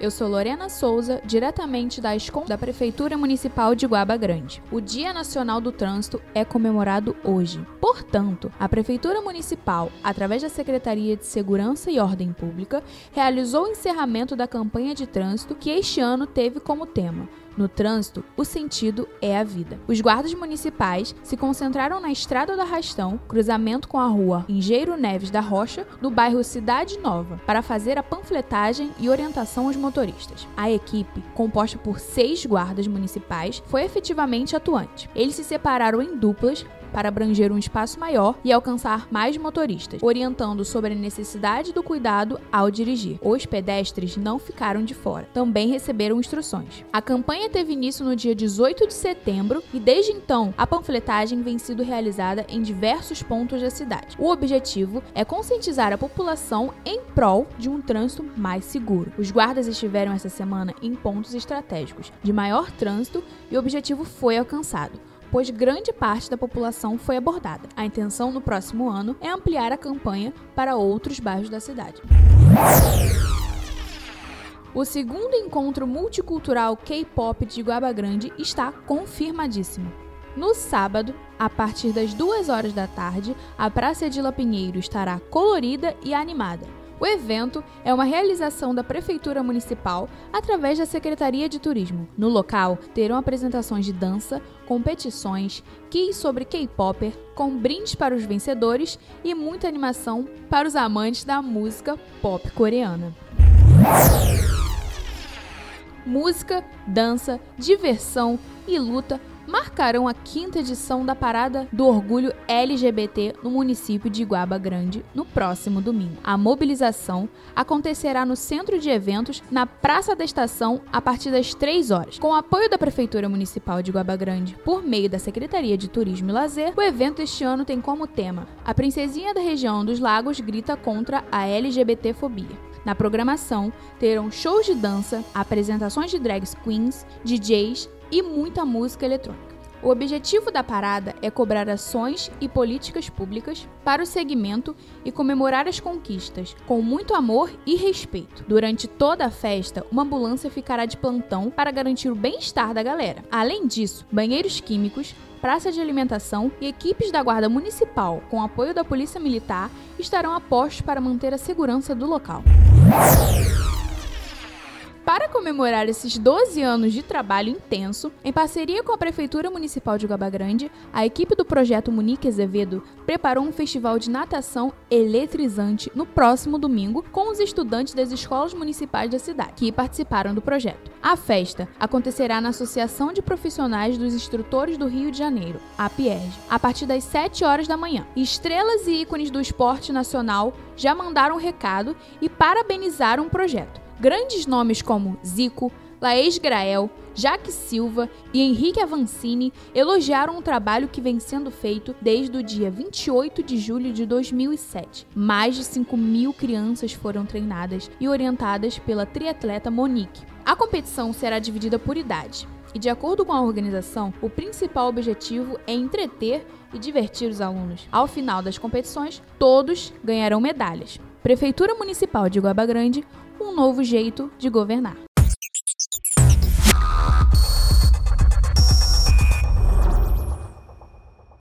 Eu sou Lorena Souza, diretamente da ESCOM da Prefeitura Municipal de Guaba Grande. O Dia Nacional do Trânsito é comemorado hoje. Portanto, a Prefeitura Municipal, através da Secretaria de Segurança e Ordem Pública, realizou o encerramento da campanha de trânsito que este ano teve como tema no trânsito, o sentido é a vida. Os guardas municipais se concentraram na Estrada do Arrastão, cruzamento com a rua Engeiro Neves da Rocha, no bairro Cidade Nova, para fazer a panfletagem e orientação aos motoristas. A equipe, composta por seis guardas municipais, foi efetivamente atuante. Eles se separaram em duplas para abranger um espaço maior e alcançar mais motoristas, orientando sobre a necessidade do cuidado ao dirigir. Os pedestres não ficaram de fora, também receberam instruções. A campanha teve início no dia 18 de setembro e desde então a panfletagem vem sendo realizada em diversos pontos da cidade. O objetivo é conscientizar a população em prol de um trânsito mais seguro. Os guardas estiveram essa semana em pontos estratégicos de maior trânsito e o objetivo foi alcançado pois grande parte da população foi abordada. A intenção no próximo ano é ampliar a campanha para outros bairros da cidade. O segundo encontro multicultural K-pop de Guaba Grande está confirmadíssimo. No sábado, a partir das 2 horas da tarde, a Praça Edila Pinheiro estará colorida e animada. O evento é uma realização da Prefeitura Municipal através da Secretaria de Turismo. No local, terão apresentações de dança, competições, quiz sobre K-Popper, com brindes para os vencedores e muita animação para os amantes da música pop coreana. Música, dança, diversão e luta marcarão a quinta edição da Parada do Orgulho LGBT no município de Iguaba Grande no próximo domingo. A mobilização acontecerá no centro de eventos, na Praça da Estação, a partir das 3 horas. Com o apoio da Prefeitura Municipal de Iguaba Grande por meio da Secretaria de Turismo e Lazer, o evento este ano tem como tema A Princesinha da Região dos Lagos grita contra a LGBTfobia. Na programação, terão shows de dança, apresentações de drag queens, DJs e muita música eletrônica. O objetivo da parada é cobrar ações e políticas públicas para o segmento e comemorar as conquistas com muito amor e respeito. Durante toda a festa, uma ambulância ficará de plantão para garantir o bem-estar da galera. Além disso, banheiros químicos, praça de alimentação e equipes da Guarda Municipal, com apoio da Polícia Militar, estarão a postos para manter a segurança do local. Para comemorar esses 12 anos de trabalho intenso, em parceria com a Prefeitura Municipal de Guaba Grande, a equipe do projeto Munique Azevedo preparou um festival de natação eletrizante no próximo domingo com os estudantes das escolas municipais da cidade que participaram do projeto. A festa acontecerá na Associação de Profissionais dos Instrutores do Rio de Janeiro, a PIERJ, a partir das 7 horas da manhã. Estrelas e ícones do esporte nacional já mandaram um recado e parabenizaram o projeto. Grandes nomes como Zico, Laís Grael, Jaque Silva e Henrique Avancini elogiaram o trabalho que vem sendo feito desde o dia 28 de julho de 2007. Mais de 5 mil crianças foram treinadas e orientadas pela triatleta Monique. A competição será dividida por idade. E de acordo com a organização, o principal objetivo é entreter e divertir os alunos. Ao final das competições, todos ganharão medalhas. Prefeitura Municipal de Guaba Grande, um novo jeito de governar.